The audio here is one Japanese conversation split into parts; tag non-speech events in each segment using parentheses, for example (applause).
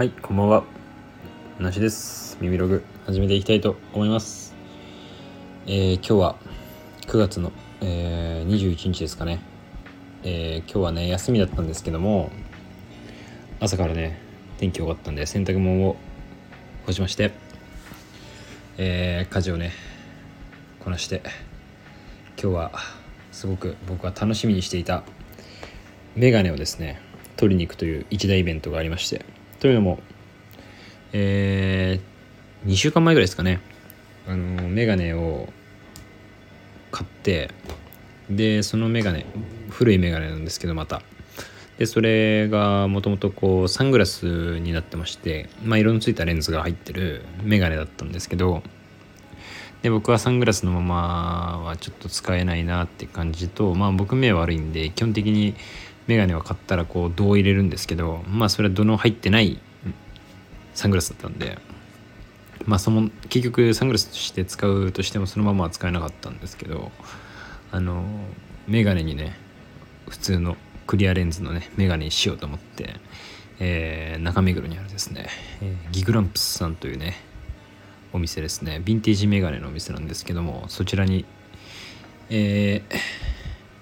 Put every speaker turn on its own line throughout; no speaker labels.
はいこんばんは。なしです。耳ログ始めていきたいと思います。えー、今日は9月の、えー、21日ですかね。えー、今日はね休みだったんですけども朝からね天気良かったんで洗濯物を干しましてえー、家事をねこなして今日はすごく僕は楽しみにしていたメガネをですね取りに行くという一大イベントがありましてというのもえー、2週間前ぐらいですかね。あのメガネを買ってでそのメガネ古いメガネなんですけどまた。でそれがもともとこうサングラスになってましてまあ色のついたレンズが入ってるメガネだったんですけどで僕はサングラスのままはちょっと使えないなって感じとまあ僕目悪いんで基本的にメガネを買ったらこう銅を入れるんですけどまあそれは度の入ってないサングラスだったんでまあその結局サングラスとして使うとしてもそのままは使えなかったんですけどあのメガネにね普通のクリアレンズのねメガネにしようと思って、えー、中目黒にあるですね、えー、ギグランプスさんというねお店ですね。ヴィンテージメガネのお店なんですけどもそちらに、えー、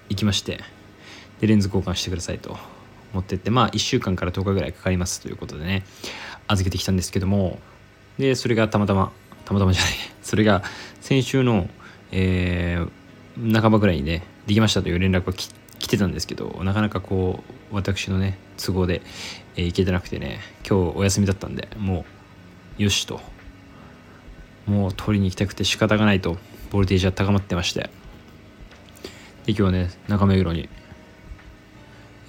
行きましてでレンズ交換してくださいと。持ってってまあ1週間から10日ぐらいかかりますということでね。預けてきたんですけども。でそれがたまたまたまたまじゃない。(laughs) それが先週の、えー、半ばぐらいにねできましたという連絡が来てたんですけどなかなかこう私のね都合で、えー、行けてなくてね今日お休みだったんでもうよしと。もう取りに行きたくて仕方がないとボルテージは高まってまして。で今日はね中目黒に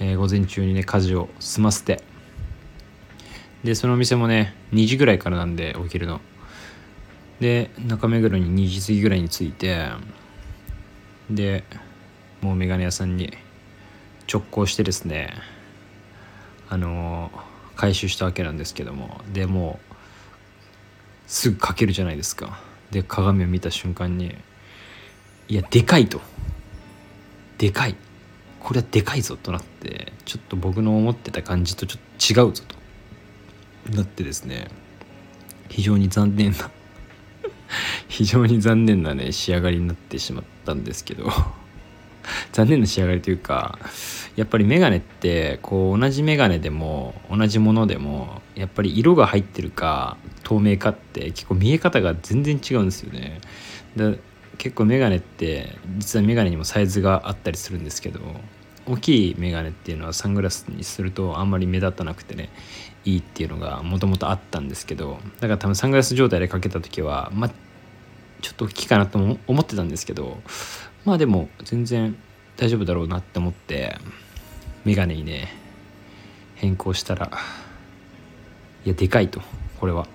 えー、午前中にね家事を済ませて。でそのお店もね2時ぐらいからなんで起きるの。で中目黒に2時過ぎぐらいに着いてでもう眼鏡屋さんに直行してですねあのー、回収したわけなんですけどもでもうすぐかけるじゃないですか。で鏡を見た瞬間にいやでかいと。でかい。これはでかいぞとなってちょっと僕の思ってた感じとちょっと違うぞとなってですね非常に残念な (laughs) 非常に残念なね仕上がりになってしまったんですけど (laughs) 残念な仕上がりというかやっぱりメガネってこう同じメガネでも同じものでもやっぱり色が入ってるか透明かって結構見え方が全然違うんですよね。結構メガネって実はメガネにもサイズがあったりするんですけど大きいメガネっていうのはサングラスにするとあんまり目立たなくてねいいっていうのがもともとあったんですけどだから多分サングラス状態でかけた時はまあちょっと大きいかなと思ってたんですけどまあでも全然大丈夫だろうなって思ってメガネにね変更したらいやでかいとこれは。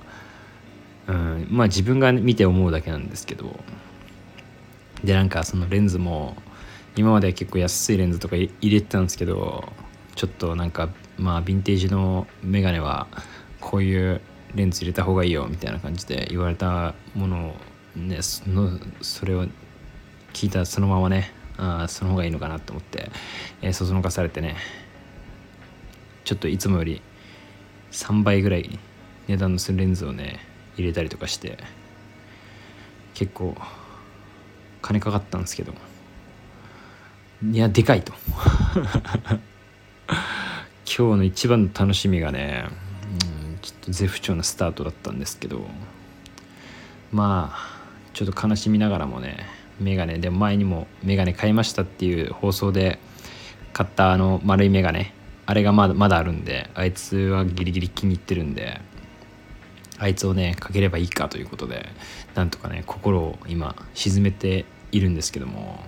うんまあ自分が見て思うだけなんですけど。でなんかそのレンズも今までは結構安いレンズとか入れてたんですけどちょっとなんかまあヴィンテージのメガネはこういうレンズ入れた方がいいよみたいな感じで言われたものをねそのそれを聞いたそのままねあその方がいいのかなと思って、えー、そそのかされてねちょっといつもより3倍ぐらい値段のするレンズをね入れたりとかして結構金かかったんですけど。いやでかいと。(laughs) 今日の一番の楽しみがね、うん、ちょっと絶不調なスタートだったんですけど。まあちょっと悲しみながらもねメガネでも前にもメガネ買いましたっていう放送で買ったあの丸いメガネ。あれがまだまだあるんであいつはギリギリ気に入ってるんであいつをねかければいいかということでなんとかね心を今沈めているんですけども。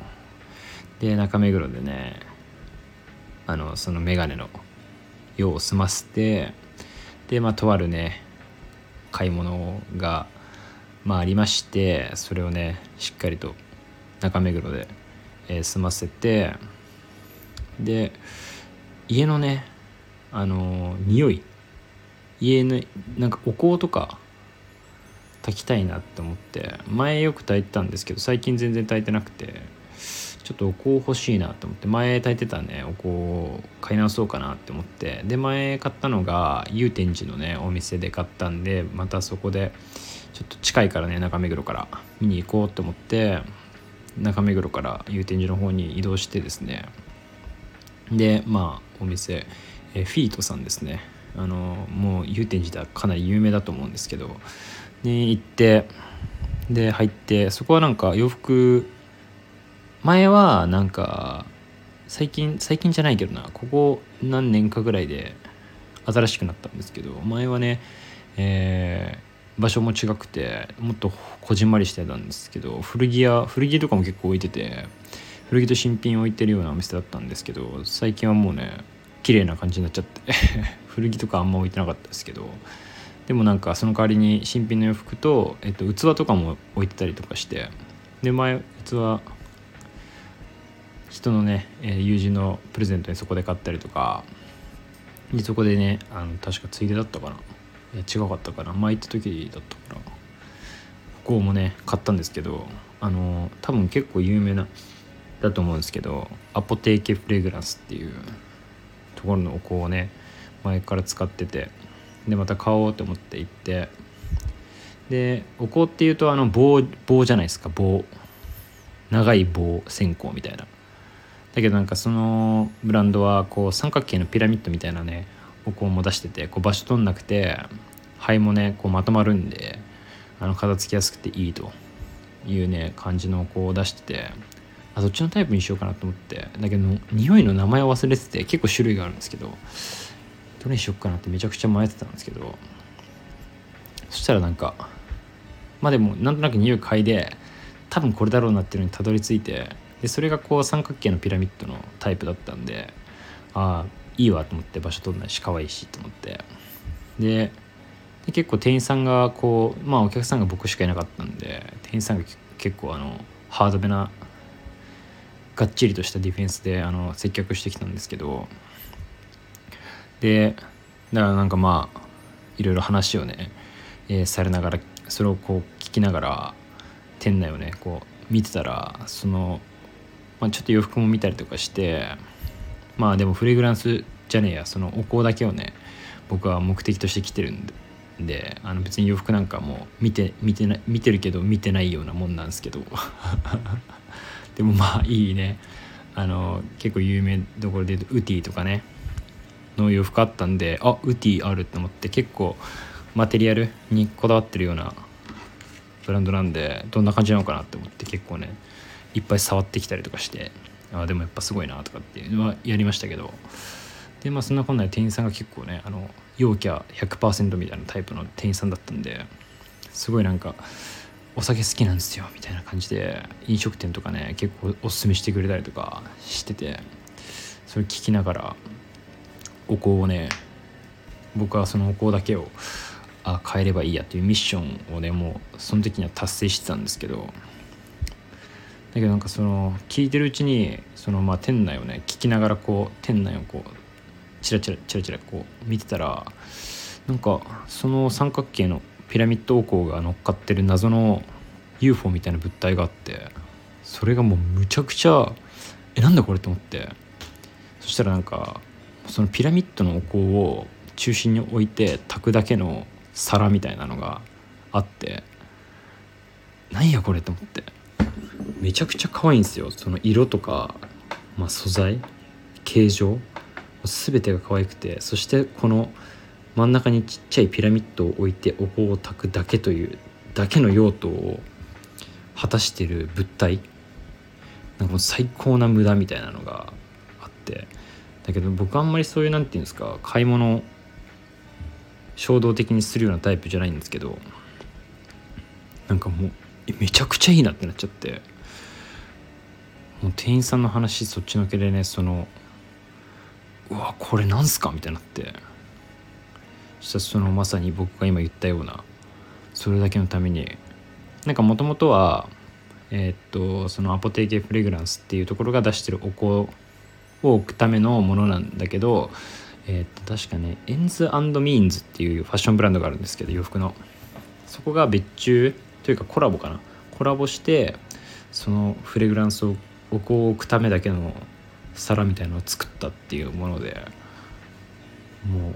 で中目黒でねあのその眼鏡の用を済ませてでまあとあるね買い物がまあありましてそれをねしっかりと中目黒で、えー、済ませてで家のねあのー、匂い。家のなんかお香とか炊きたいなって思って前よく炊いてたんですけど最近全然炊いてなくてちょっとお香欲しいなと思って前炊いてたねお香を買い直そうかなって思ってで前買ったのが祐天寺のねお店で買ったんでまたそこでちょっと近いからね中目黒から見に行こうと思って中目黒から祐天寺の方に移動してですね。でまあお店えフィートさんですね。あのもう祐天寺ではかなり有名だと思うんですけどに行ってで入ってそこはなんか洋服前はなんか最近最近じゃないけどなここ何年かぐらいで新しくなったんですけど前はね、えー、場所も違くてもっとこじんまりしてたんですけど古着屋古着とかも結構置いてて古着と新品置いてるようなお店だったんですけど最近はもうね綺麗な感じになっちゃって (laughs) 古着とかあんま置いてなかったですけどでもなんかその代わりに新品の洋服と、えっと、器とかも置いてたりとかしてで前器人のね、え、友人のプレゼントにそこで買ったりとかでそこでねあの確かついでだったかな。いや違かったかな。前行った時だったからここもね買ったんですけどあの多分結構有名なだと思うんですけどアポテーケフレグランスっていうところのお香をね前から使っててでまた買おうと思って行って。でお香っていうとあの棒棒じゃないですか。棒。長い棒線香みたいな。だけどなんかそのブランドはこう三角形のピラミッドみたいなねお香も出しててこう場所取んなくて灰もねこうまとまるんであの片付きやすくていいというね感じのお香を出しててあそっちのタイプにしようかなと思って。だけど匂いの名前を忘れてて結構種類があるんですけどどれにしよっかなってめちゃくちゃ迷ってたんですけどそしたらなんかまあでもなんとなく匂い嗅いで多分これだろうなっていうのにたどり着いてでそれがこう三角形のピラミッドのタイプだったんでああいいわと思って場所取んないし可愛いしと思って。で結構店員さんがこうまあお客さんが僕しかいなかったんで店員さんが結構あのハードめながっちりとしたディフェンスであの接客してきたんですけどでだからなんかまあいろいろ話をね、えー、されながらそれをこう聞きながら店内をねこう見てたらそのまあ、ちょっと洋服も見たりとかしてまあでもフレグランスじゃねえやそのお香だけをね僕は目的として来てるんであの別に洋服なんかも見て見てな見てるけど見てないようなもんなんですけど。(laughs) でもまあいいね。あの結構有名どころで言うとウティとかね。の洋服あったんであウティあるって思って結構マテリアルにこだわってるようなブランドなんでどんな感じなのかなって思って結構ねいっぱい触ってきたりとかしてあでもやっぱすごいなとかっていうのはやりましたけど。でまあそんなこんなで店員さんが結構ねあの陽キャ100%みたいなタイプの店員さんだったんですごいなんかお酒好きなんですよみたいな感じで飲食店とかね結構おすすめしてくれたりとかしててそれ聞きながらお香をね僕はそのお香だけをあ変えればいいやっていうミッションをねもうその時には達成してたんですけどだけどなんかその聞いてるうちにそのまあ店内をね聞きながらこう店内をこうチラチラチラチラこう見てたらなんかその三角形のピラミッド王国が乗っかってる謎の UFO みたいな物体があってそれがもうむちゃくちゃえなんだこれと思って。そしたらなんかそのピラミッドのお香を中心に置いて炊くだけの皿みたいなのがあってなんやこれと思って。めちゃくちゃ可愛いんですよ。その色とか、まあ、素材形状全てが可愛くて。そしてこの真ん中にちっちゃいピラミッドを置いてお香を炊くだけというだけの用途を果たしてる物体。なんか最高な無駄みたいなのがあって。だけど僕あんまりそういう何て言うんですか買い物衝動的にするようなタイプじゃないんですけどなんかもうめちゃくちゃいいなってなっちゃってもう店員さんの話そっちのけでねそのうわこれなんすか？みたいになってそしたらそのまさに僕が今言ったようなそれだけのためになんかもともとはえー、っとそのアポテーケフレグランスっていうところが出してるお香を置くためのものなんだけどえー、っと確かねエンズミーンズっていうファッションブランドがあるんですけど洋服の。そこが別注というかコラボかな。コラボしてそのフレグランスを置くためだけの皿みたいなのを作ったっていうものでも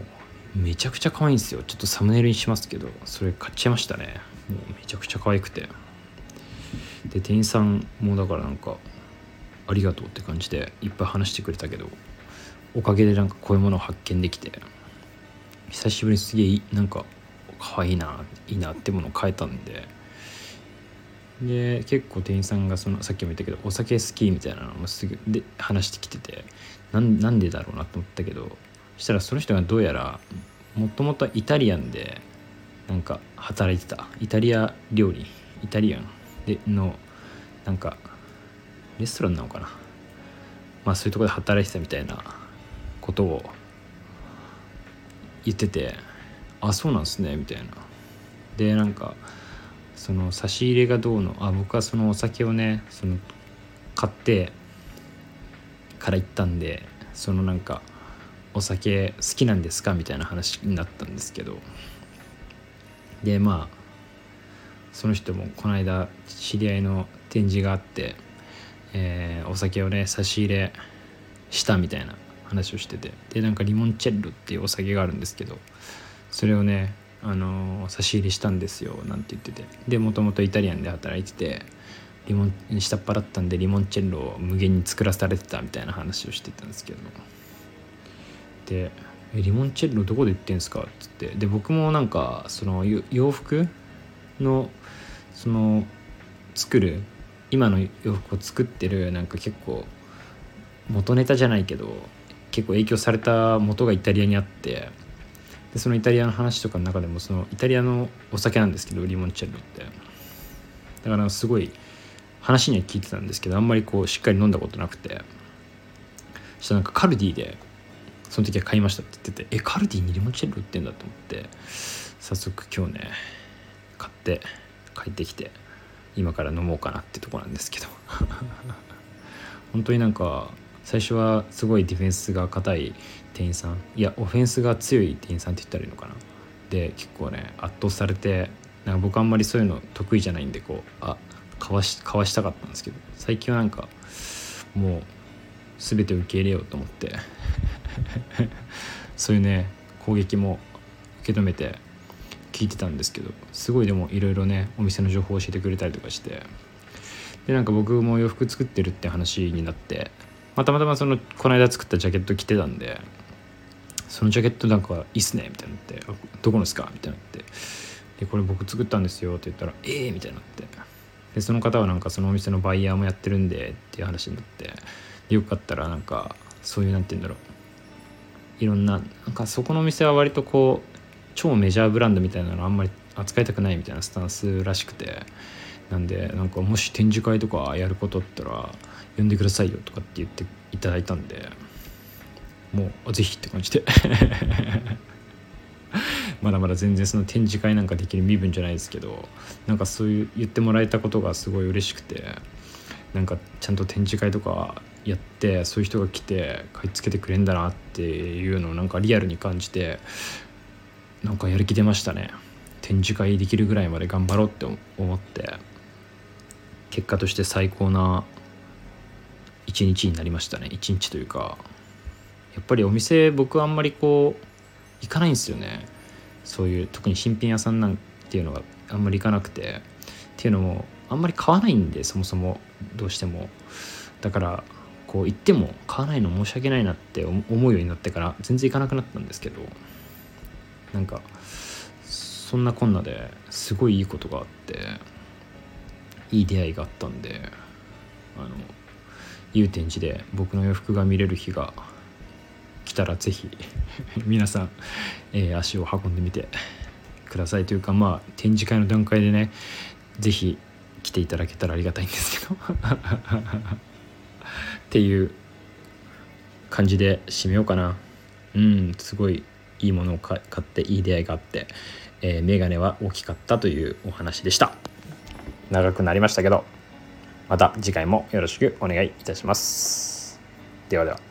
うめちゃくちゃ可愛いんですよ。ちょっとサムネイルにしますけどそれ買っちゃいましたね。もうめちゃくちゃ可愛くて。で店員さんもだからなんかありがとうって感じでいっぱい話してくれたけどおかげでなんかこういうものを発見できて久しぶりにすげえなんか可愛いないいなってものを変えたんでで結構店員さんがそのさっきも言ったけどお酒好きみたいなのもすぐで話してきててなんでだろうなと思ったけどしたらその人がどうやらもともとイタリアンでなんか働いてた。イタリア料理。イタリアン。でのなんかレストランなのかな？まあそういうとこで働いてたみたいなことを言っててあそうなんすねみたいな。でなんかその差し入れがどうの？あ僕はそのお酒をねその買ってから行ったんでそのなんかお酒好きなんですか？みたいな話になったんですけど。でまあその人もこの間知り合いの展示があって、えー、お酒をね差し入れしたみたいな話をしてて。でなんかリモンチェッロっていうお酒があるんですけどそれをねあのー、差し入れしたんですよなんて言ってて。でもともとイタリアンで働いててリモン下っ端だったんでリモンチェッロを無限に作らされてたみたいな話をしてたんですけど。で「リモンチェッロどこで売ってんすか?」っつって。で僕もなんかその洋服のその作る今の洋服を作ってるなんか結構元ネタじゃないけど結構影響された元がイタリアにあってでそのイタリアの話とかの中でもそのイタリアのお酒なんですけどリモンチェッロって。だからすごい話には聞いてたんですけどあんまりこうしっかり飲んだことなくて。そしたらなんかカルディでその時は買いましたって言っててえカルディにリモンチェッロ売ってんだと思って早速今日ね買って帰ってきて。今から飲もうかなってとこなんですけど。(laughs) 本当になんか最初はすごいディフェンスが硬い店員さん。いやオフェンスが強い店員さんって言ったらいいのかな。で結構ね圧倒されてなんか僕あんまりそういうの得意じゃないんでこうあかわしかわしたかったんですけど。最近はなんかもう全て受け入れようと思って。(laughs) そういうね攻撃も受け止めて聞いてたんですけどすごいでもいろいろねお店の情報を教えてくれたりとかしてでなんか僕も洋服作ってるって話になってまたまたまそのこの間作ったジャケット着てたんでそのジャケットなんかいいっすねみたいになって「どこのですか?」みたいになってでこれ僕作ったんですよって言ったら「ええー!」みたいになってでその方はなんかそのお店のバイヤーもやってるんでっていう話になってよかったらなんかそういうなんて言うんだろういろんななんかそこのお店は割とこう超メジャーブランドみたいなのあんまり扱いたくないみたいなスタンスらしくて。なんでなんかもし展示会とかやることあったら呼んでくださいよとかって言っていただいたんで。もうぜひって感じで。(laughs) まだまだ全然その展示会なんかできる身分じゃないですけどなんかそういう言ってもらえたことがすごい嬉しくて。なんかちゃんと展示会とかやってそういう人が来て買い付けてくれんだなっていうのをなんかリアルに感じてなんかやる気出ましたね。展示会できるぐらいまで頑張ろうって思って。結果として最高な一日になりましたね。一日というか。やっぱりお店僕あんまりこう行かないんですよね。そういう特に新品屋さんなんていうのがあんまり行かなくて。っていうのもあんまり買わないんでそもそもどうしても。だからこう行っても買わないの申し訳ないなって思うようになってから全然行かなくなったんですけど。なんかそんなこんなですごいいいことがあっていい出会いがあったんであの祐天寺で僕の洋服が見れる日が来たら是非 (laughs) 皆さん、えー、足を運んでみてくださいというかまあ展示会の段階でね是非来ていただけたらありがたいんですけど。(laughs) っていう感じで締めようかな。うんすごいいいものを買っていい出会いがあって、えー、メガネは大きかったというお話でした。長くなりましたけどまた次回もよろしくお願いいたします。ではでは。